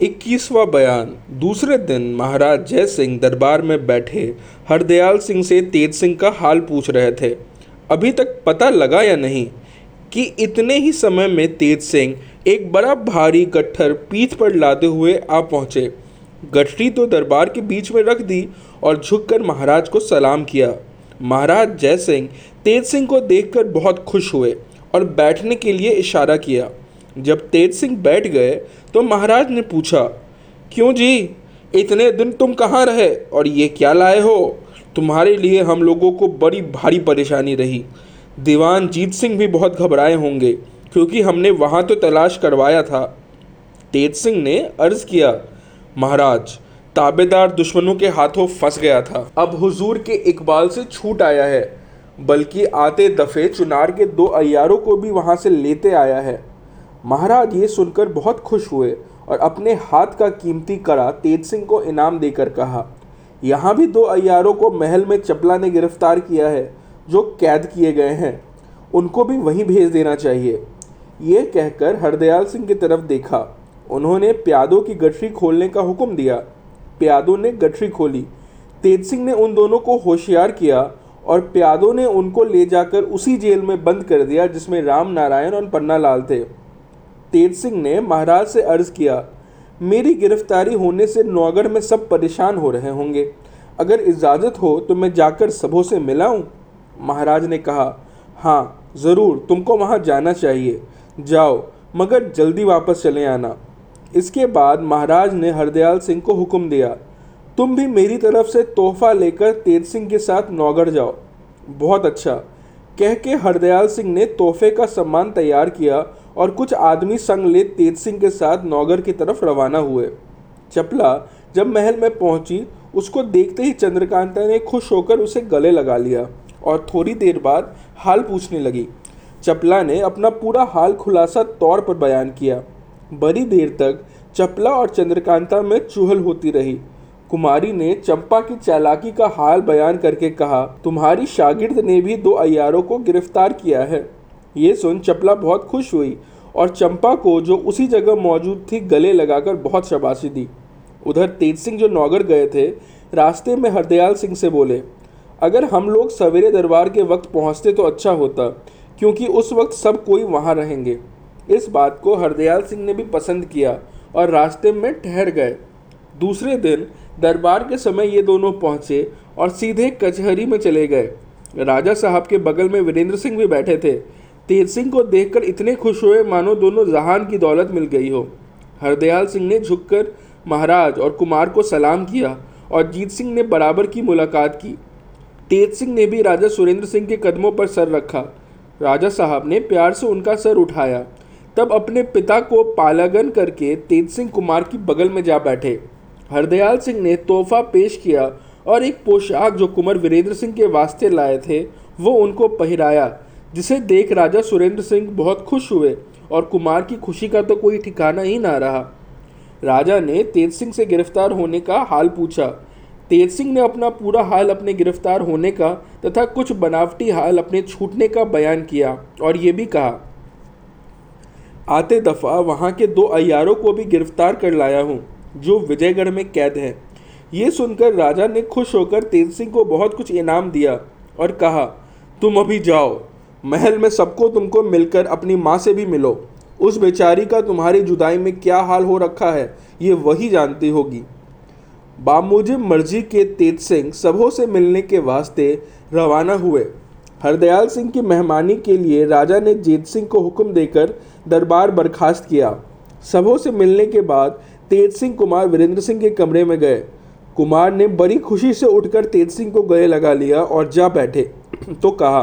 इक्कीसवा बयान। दूसरे दिन महाराज जय सिंह दरबार में बैठे हरदयाल सिंह से तेज सिंह का हाल पूछ रहे थे। अभी तक पता लगा या नहीं कि इतने ही समय में तेज सिंह एक बड़ा भारी गट्ठर पीठ पर लादे हुए आ पहुँचे। गठरी तो दरबार के बीच में रख दी और झुककर महाराज को सलाम किया। महाराज जय सिंह तेज सिंह को देखकर बहुत खुश हुए और बैठने के लिए इशारा किया। जब तेज सिंह बैठ गए तो महाराज ने पूछा, क्यों जी? इतने दिन तुम कहाँ रहे और ये क्या लाए हो? तुम्हारे लिए हम लोगों को बड़ी भारी परेशानी रही। दीवान जीत सिंह भी बहुत घबराए होंगे, क्योंकि हमने वहाँ तो तलाश करवाया था। तेज सिंह ने अर्ज़ किया, महाराज, ताबेदार दुश्मनों के हाथों फंस गया था। अब हुजूर के इकबाल से छूट आया है, बल्कि आते दफ़े चुनार के दो अयारों को भी वहाँ से लेते आया है। महाराज ये सुनकर बहुत खुश हुए और अपने हाथ का कीमती कड़ा तेज सिंह को इनाम देकर कहा, यहाँ भी दो अयारों को महल में चपला ने गिरफ़्तार किया है, जो कैद किए गए हैं। उनको भी वहीं भेज देना चाहिए। ये कहकर हरदयाल सिंह की तरफ़ देखा। उन्होंने प्यादों की गठरी खोलने का हुक्म दिया। प्यादों ने गठरी खोली। तेज सिंह ने उन दोनों को होशियार किया और प्यादों ने उनको ले जाकर उसी जेल में बंद कर दिया जिसमें राम नारायण और पन्ना लाल थे। तेज सिंह ने महाराज से अर्ज़ किया, मेरी गिरफ्तारी होने से नौगढ़ में सब परेशान हो रहे होंगे। अगर इजाज़त हो तो मैं जाकर सबों से मिलाऊं? महाराज ने कहा हाँ ज़रूर, तुमको वहाँ जाना चाहिए। जाओ, मगर जल्दी वापस चले आना। इसके बाद महाराज ने हरदयाल सिंह को हुक्म दिया, तुम भी मेरी तरफ़ से तोहफा लेकर तेज सिंह के साथ नौगढ़ जाओ। बहुत अच्छा। कह के हरदयाल सिंह ने तोहफे का सम्मान तैयार किया और कुछ आदमी संग ले तेज सिंह के साथ नौगर की तरफ़ रवाना हुए। चपला जब महल में पहुँची, उसको देखते ही चंद्रकांता ने खुश होकर उसे गले लगा लिया और थोड़ी देर बाद हाल पूछने लगी। चपला ने अपना पूरा हाल खुलासा तौर पर बयान किया। बड़ी देर तक चपला और चंद्रकांता में चूहल होती रही। कुमारी ने चंपा की चालाकी का हाल बयान करके कहा, तुम्हारी शागिर्द ने भी दो अयारों को गिरफ़्तार किया है। ये सुन चपला बहुत खुश हुई और चंपा को, जो उसी जगह मौजूद थी, गले लगाकर बहुत शबाशी दी। उधर तेज सिंह जो नौगर गए थे, रास्ते में हरदयाल सिंह से बोले, अगर हम लोग सवेरे दरबार के वक्त पहुँचते तो अच्छा होता, क्योंकि उस वक्त सब कोई वहाँ रहेंगे। इस बात को हरदयाल सिंह ने भी पसंद किया और रास्ते में ठहर गए। दूसरे दिन दरबार के समय ये दोनों पहुँचे और सीधे कचहरी में चले गए। राजा साहब के बगल में वीरेंद्र सिंह भी बैठे थे। तेज सिंह को देखकर इतने खुश हुए, मानो दोनों जहान की दौलत मिल गई हो। हरदयाल सिंह ने झुककर महाराज और कुमार को सलाम किया और जीत सिंह ने बराबर की मुलाकात की। तेज सिंह ने भी राजा सुरेंद्र सिंह के कदमों पर सर रखा। राजा साहब ने प्यार से उनका सर उठाया। तब अपने पिता को पालागन करके तेज सिंह कुमार की बगल में जा बैठे। हरदयाल सिंह ने तोहफा पेश किया और एक पोशाक जो कुंवर वीरेंद्र सिंह के वास्ते लाए थे, वो उनको पहराया। जिसे देख राजा सुरेंद्र सिंह बहुत खुश हुए और कुमार की खुशी का तो कोई ठिकाना ही ना रहा। राजा ने तेज सिंह से गिरफ़्तार होने का हाल पूछा। तेज सिंह ने अपना पूरा हाल अपने गिरफ़्तार होने का तथा कुछ बनावटी हाल अपने छूटने का बयान किया और ये भी कहा, आते दफ़ा वहाँ के दो अयारों को भी गिरफ़्तार कर लाया हूँ, जो विजयगढ़ में कैद है। ये सुनकर राजा ने खुश होकर तेज सिंह को बहुत कुछ इनाम दिया और कहा, तुम अभी जाओ। महल में सबको तुमको मिलकर अपनी माँ से भी मिलो। उस बेचारी का तुम्हारी जुदाई में क्या हाल हो रखा है, ये वही जानती होगी। बामुजिब मर्ज़ी के तेज सिंह सबों से मिलने के वास्ते रवाना हुए। हरदयाल सिंह की मेहमानी के लिए राजा ने जीत सिंह को हुक्म देकर दरबार बर्खास्त किया। सबों से मिलने के बाद तेज सिंह कुमार वीरेंद्र सिंह के कमरे में गए। कुमार ने बड़ी खुशी से उठकर तेज सिंह को गले लगा लिया और जा बैठे। तो कहा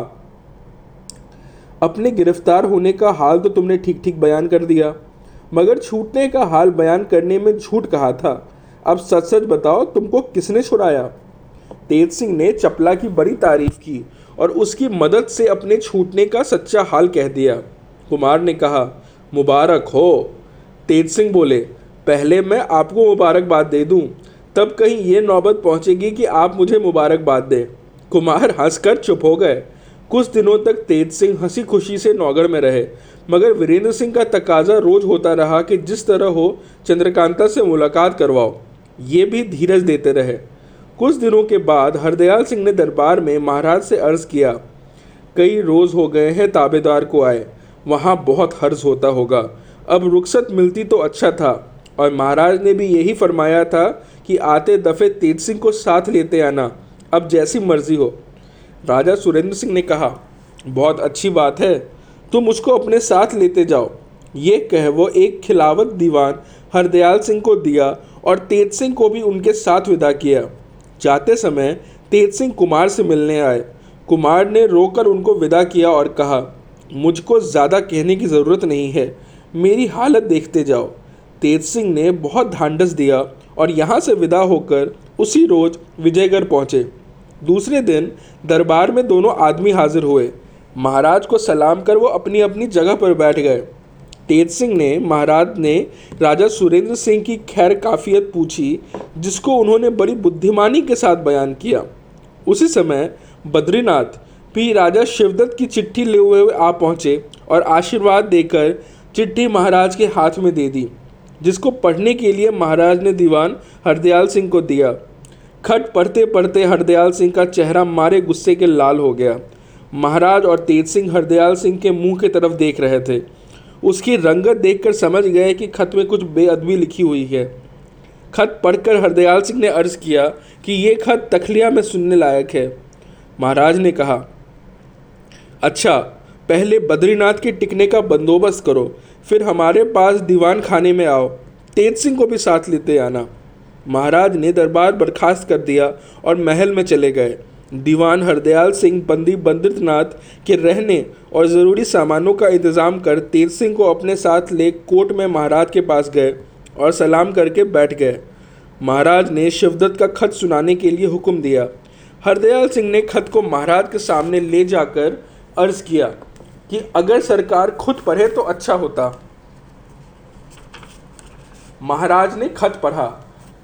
अपने गिरफ़्तार होने का हाल तो तुमने ठीक ठीक बयान कर दिया, मगर छूटने का हाल बयान करने में झूठ कहा था। अब सच सच बताओ, तुमको किसने छुड़ाया? तेज सिंह ने चपला की बड़ी तारीफ़ की और उसकी मदद से अपने छूटने का सच्चा हाल कह दिया। कुमार ने कहा, मुबारक हो। तेज सिंह बोले, पहले मैं आपको मुबारकबाद दे दूँ, तब कहीं ये नौबत पहुंचेगी कि आप मुझे मुबारकबाद दें। कुमार हंसकर चुप हो गए। कुछ दिनों तक तेज सिंह हँसी खुशी से नौगढ़ में रहे, मगर वीरेंद्र सिंह का तकाजा रोज होता रहा कि जिस तरह हो, चंद्रकांता से मुलाकात करवाओ, ये भी धीरज देते रहे। कुछ दिनों के बाद हरदयाल सिंह ने दरबार में महाराज से अर्ज़ किया, कई रोज हो गए हैं ताबेदार को आए, वहाँ बहुत हर्ज होता होगा, अब रुखसत मिलती तो अच्छा था। और महाराज ने भी यही फरमाया था कि आते दफ़े तेज सिंह को साथ लेते आना, अब जैसी मर्ज़ी हो। राजा सुरेंद्र सिंह ने कहा, बहुत अच्छी बात है, तुम उसको अपने साथ लेते जाओ। ये कह वो एक खिलावत दीवान हरदयाल सिंह को दिया और तेज सिंह को भी उनके साथ विदा किया। जाते समय तेज सिंह कुमार से मिलने आए। कुमार ने रोकर उनको विदा किया और कहा, मुझको ज़्यादा कहने की ज़रूरत नहीं है, मेरी हालत देखते जाओ। तेज सिंह ने बहुत ढांढस दिया और यहाँ से विदा होकर उसी रोज़ विजयगढ़ पहुँचे। दूसरे दिन दरबार में दोनों आदमी हाजिर हुए। महाराज को सलाम कर वो अपनी अपनी जगह पर बैठ गए। तेज सिंह ने, महाराज ने राजा सुरेंद्र सिंह की खैर काफियत पूछी, जिसको उन्होंने बड़ी बुद्धिमानी के साथ बयान किया। उसी समय बद्रीनाथ भी राजा शिवदत्त की चिट्ठी ले हुए आ पहुँचे और आशीर्वाद देकर चिट्ठी महाराज के हाथ में दे दी, जिसको पढ़ने के लिए महाराज ने दीवान हरदयाल सिंह को दिया। खट पढ़ते पढ़ते हरदयाल सिंह का चेहरा मारे गुस्से के लाल हो गया। महाराज और तेज सिंह हरदयाल सिंह के मुँह की तरफ़ देख रहे थे। उसकी रंगत देखकर समझ गए कि खत में कुछ बेअदबी लिखी हुई है। खत पढ़कर हरदयाल सिंह ने अर्ज़ किया कि ये खत तखलिया में सुनने लायक है। महाराज ने कहा अच्छा पहले बद्रीनाथ के टिकने का बंदोबस्त करो, फिर हमारे पास दीवान खाने में आओ। तेज सिंह को भी साथ लेते आना। महाराज ने दरबार बर्खास्त कर दिया और महल में चले गए। दीवान हरदयाल सिंह, बंदी बंदितनाथ के रहने और ज़रूरी सामानों का इंतज़ाम कर तेज सिंह को अपने साथ ले कोर्ट में महाराज के पास गए और सलाम करके बैठ गए। महाराज ने शिवदत्त का खत सुनाने के लिए हुक्म दिया। हरदयाल सिंह ने खत को महाराज के सामने ले जाकर अर्ज़ किया कि अगर सरकार खुद पढ़े तो अच्छा होता। महाराज ने खत पढ़ा।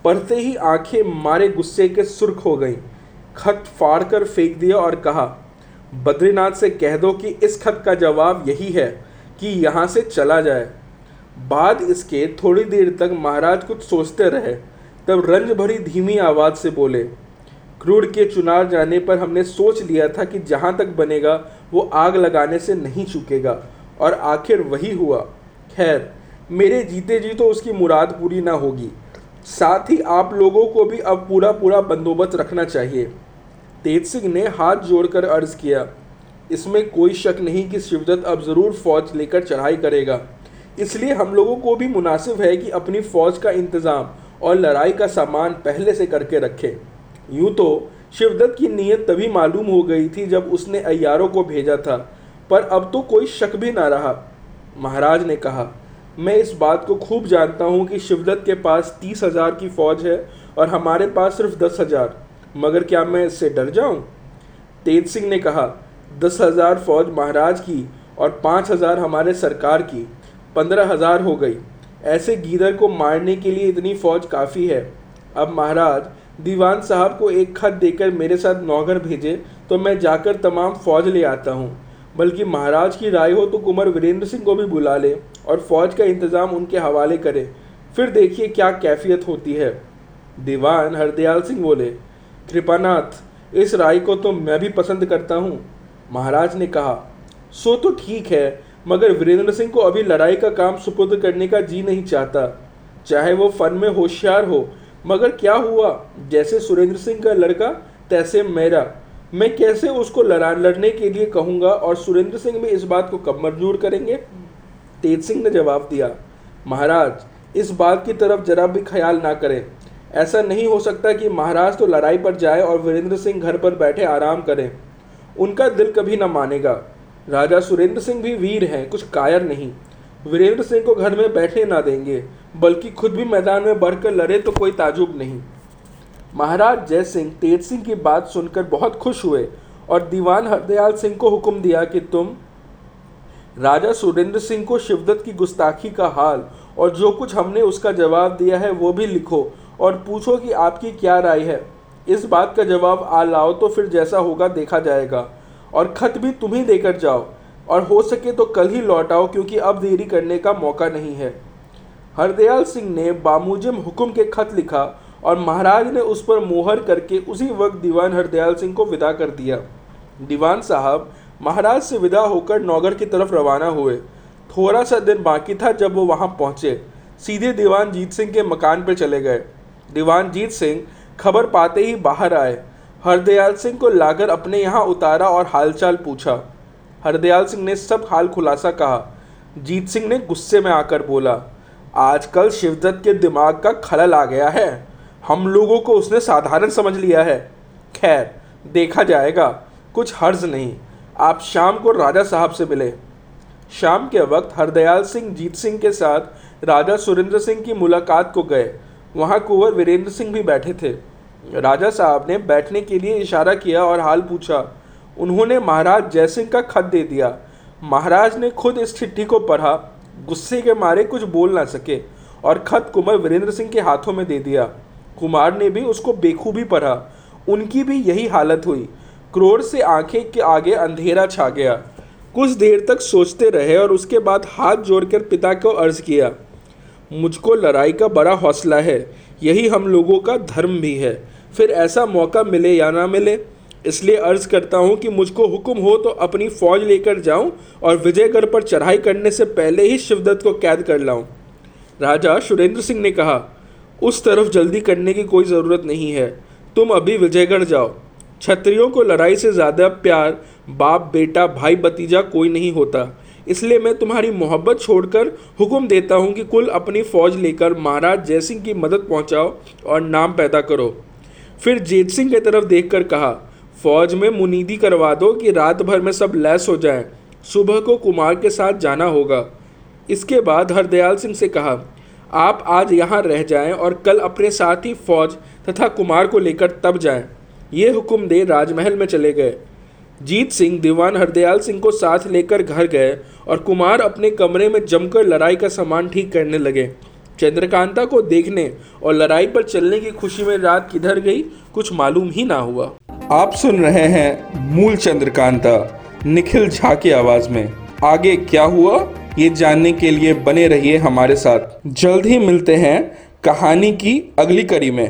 पढ़ते ही आँखें मारे गुस्से के सुर्ख हो गईं। खत फाड़ कर फेंक दिया और कहा, बद्रीनाथ से कह दो कि इस खत का जवाब यही है कि यहाँ से चला जाए। बाद इसके थोड़ी देर तक महाराज कुछ सोचते रहे। तब रंज भरी धीमी आवाज़ से बोले, क्रूर के चुनाव जाने पर हमने सोच लिया था कि जहाँ तक बनेगा, वो आग लगाने से नहीं चुकेगा और आखिर वही हुआ। खैर, मेरे जीते जी तो उसकी मुराद पूरी ना होगी। साथ ही आप लोगों को भी अब पूरा पूरा बंदोबस्त रखना चाहिए। तेज सिंह ने हाथ जोड़कर अर्ज़ किया, इसमें कोई शक नहीं कि शिवदत्त अब ज़रूर फौज लेकर चढ़ाई करेगा। इसलिए हम लोगों को भी मुनासिब है कि अपनी फ़ौज का इंतज़ाम और लड़ाई का सामान पहले से करके रखें। यूँ तो शिवदत्त की नीयत तभी मालूम हो गई थी जब उसने अयारों को भेजा था, पर अब तो कोई शक भी ना रहा। महाराज ने कहा मैं इस बात को खूब जानता हूँ कि शिवदत्त के पास तीस हज़ार की फौज है और हमारे पास सिर्फ़ दस हज़ार। मगर क्या मैं इससे डर जाऊँ? तेज सिंह ने कहा, दस हज़ार फौज महाराज की और पाँच हज़ार हमारे सरकार की। पंद्रह हज़ार हो गई। ऐसे गीदर को मारने के लिए इतनी फौज काफ़ी है। अब महाराज, दीवान साहब को एक खत देकर मेरे साथ नौगर भेजे तो मैं जाकर तमाम फौज ले आता हूँ। बल्कि महाराज की राय हो तो कुंवर वीरेंद्र सिंह को भी बुला ले। और फौज का इंतज़ाम उनके हवाले करें। फिर देखिए क्या कैफियत होती है। दीवान हरदयाल सिंह बोले, कृपानाथ, इस राय को तो मैं भी पसंद करता हूँ। महाराज ने कहा, सो तो ठीक है, मगर वीरेंद्र सिंह को अभी लड़ाई का काम सुपुर्द करने का जी नहीं चाहता। चाहे वो फन में होशियार हो, मगर क्या हुआ? जैसे सुरेंद्र सिंह का लड़का, तैसे मेरा। मैं कैसे उसको लड़ा लड़ने के लिए कहूँगा और सुरेंद्र सिंह भी इस बात को कब मंजूर करेंगे? तेज सिंह ने जवाब दिया, महाराज, इस बात की तरफ़ जरा भी ख्याल ना करें। ऐसा नहीं हो सकता कि महाराज तो लड़ाई पर जाए और वीरेंद्र सिंह घर पर बैठे आराम करें। उनका दिल कभी ना मानेगा। राजा सुरेंद्र सिंह भी वीर हैं, कुछ कायर नहीं। वीरेंद्र सिंह को घर में बैठने ना देंगे, बल्कि खुद भी मैदान में बढ़कर लड़े तो कोई ताजुब नहीं। महाराज, जय सिंह, तेज सिंह की बात सुनकर बहुत खुश हुए और दीवान हरदयाल सिंह को हुक्म दिया कि तुम राजा सुरेंद्र सिंह को शिवदत्त की गुस्ताखी का हाल और जो कुछ हमने उसका जवाब दिया है, वो भी लिखो और पूछो कि आपकी क्या राय है। इस बात का जवाब आ लाओ तो फिर जैसा होगा देखा जाएगा और खत भी तुम ही देकर जाओ और हो सके तो कल ही लौट आओ क्योंकि अब देरी करने का मौका नहीं है। हरदयाल सिंह ने बामुजिम हुक्म के खत लिखा और महाराज ने उस पर मोहर करके उसी वक्त दीवान हरदयाल सिंह को विदा कर दिया। दीवान साहब महाराज से विदा होकर नौगढ़ की तरफ़ रवाना हुए। थोड़ा सा दिन बाकी था जब वो वहाँ पहुँचे। सीधे दीवान जीत सिंह के मकान पर चले गए। दीवान जीत सिंह खबर पाते ही बाहर आए। हरदयाल सिंह को लाकर अपने यहाँ उतारा और हालचाल पूछा। हरदयाल सिंह ने सब हाल खुलासा कहा। जीत सिंह ने गुस्से में आकर बोला, आजकल शिवदत्त के दिमाग का खलल आ गया है। हम लोगों को उसने साधारण समझ लिया है। खैर, देखा जाएगा। कुछ हर्ज नहीं। आप शाम को राजा साहब से मिले। शाम के वक्त हरदयाल सिंह जीत सिंह के साथ राजा सुरेंद्र सिंह की मुलाकात को गए। वहाँ कुंवर वीरेंद्र सिंह भी बैठे थे। राजा साहब ने बैठने के लिए इशारा किया और हाल पूछा, उन्होंने महाराज जयसिंह का खत दे दिया। महाराज ने खुद इस चिट्ठी को पढ़ा, गुस्से के मारे कुछ बोल ना सके और खत कुंवर वीरेंद्र सिंह के हाथों में दे दिया। कुमार ने भी उसको बेखूबी पढ़ा। उनकी भी यही हालत हुई। क्रोध से आँखें के आगे अंधेरा छा गया। कुछ देर तक सोचते रहे और उसके बाद हाथ जोड़कर पिता को अर्ज़ किया, मुझको लड़ाई का बड़ा हौसला है, यही हम लोगों का धर्म भी है। फिर ऐसा मौका मिले या ना मिले, इसलिए अर्ज़ करता हूँ कि मुझको हुक्म हो तो अपनी फौज लेकर जाऊँ और विजयगढ़ पर चढ़ाई करने से पहले ही शिवदत्त को कैद कर लाऊँ। राजा सुरेंद्र सिंह ने कहा, उस तरफ़ जल्दी करने की कोई ज़रूरत नहीं है। तुम अभी विजयगढ़ जाओ। क्षत्रियों को लड़ाई से ज़्यादा प्यार, बाप, बेटा, भाई, भतीजा कोई नहीं होता। इसलिए मैं तुम्हारी मोहब्बत छोड़कर हुक्म देता हूँ कि कुल अपनी फ़ौज लेकर महाराज जयसिंह की मदद पहुँचाओ और नाम पैदा करो। फिर जेत सिंह की तरफ़ देखकर कहा, फौज में मुनीदी करवा दो कि रात भर में सब लैस हो जाए। सुबह को कुमार के साथ जाना होगा। इसके बाद हरदयाल सिंह से कहा, आप आज यहाँ रह जाएँ और कल अपने साथ ही फौज तथा कुमार को लेकर तब जाएँ। ये हुक्म दे राजमहल में चले गए। जीत सिंह, दीवान हरदयाल सिंह को साथ लेकर घर गए और कुमार अपने कमरे में जमकर लड़ाई का सामान ठीक करने लगे। चंद्रकांता को देखने और लड़ाई पर चलने की खुशी में रात किधर गई, कुछ मालूम ही ना हुआ। आप सुन रहे हैं मूल चंद्रकांता, निखिल झा की आवाज़ में। आगे क्या हुआ, ये जानने के लिए बने रहिए हमारे साथ। जल्द ही मिलते हैं कहानी की अगली कड़ी में।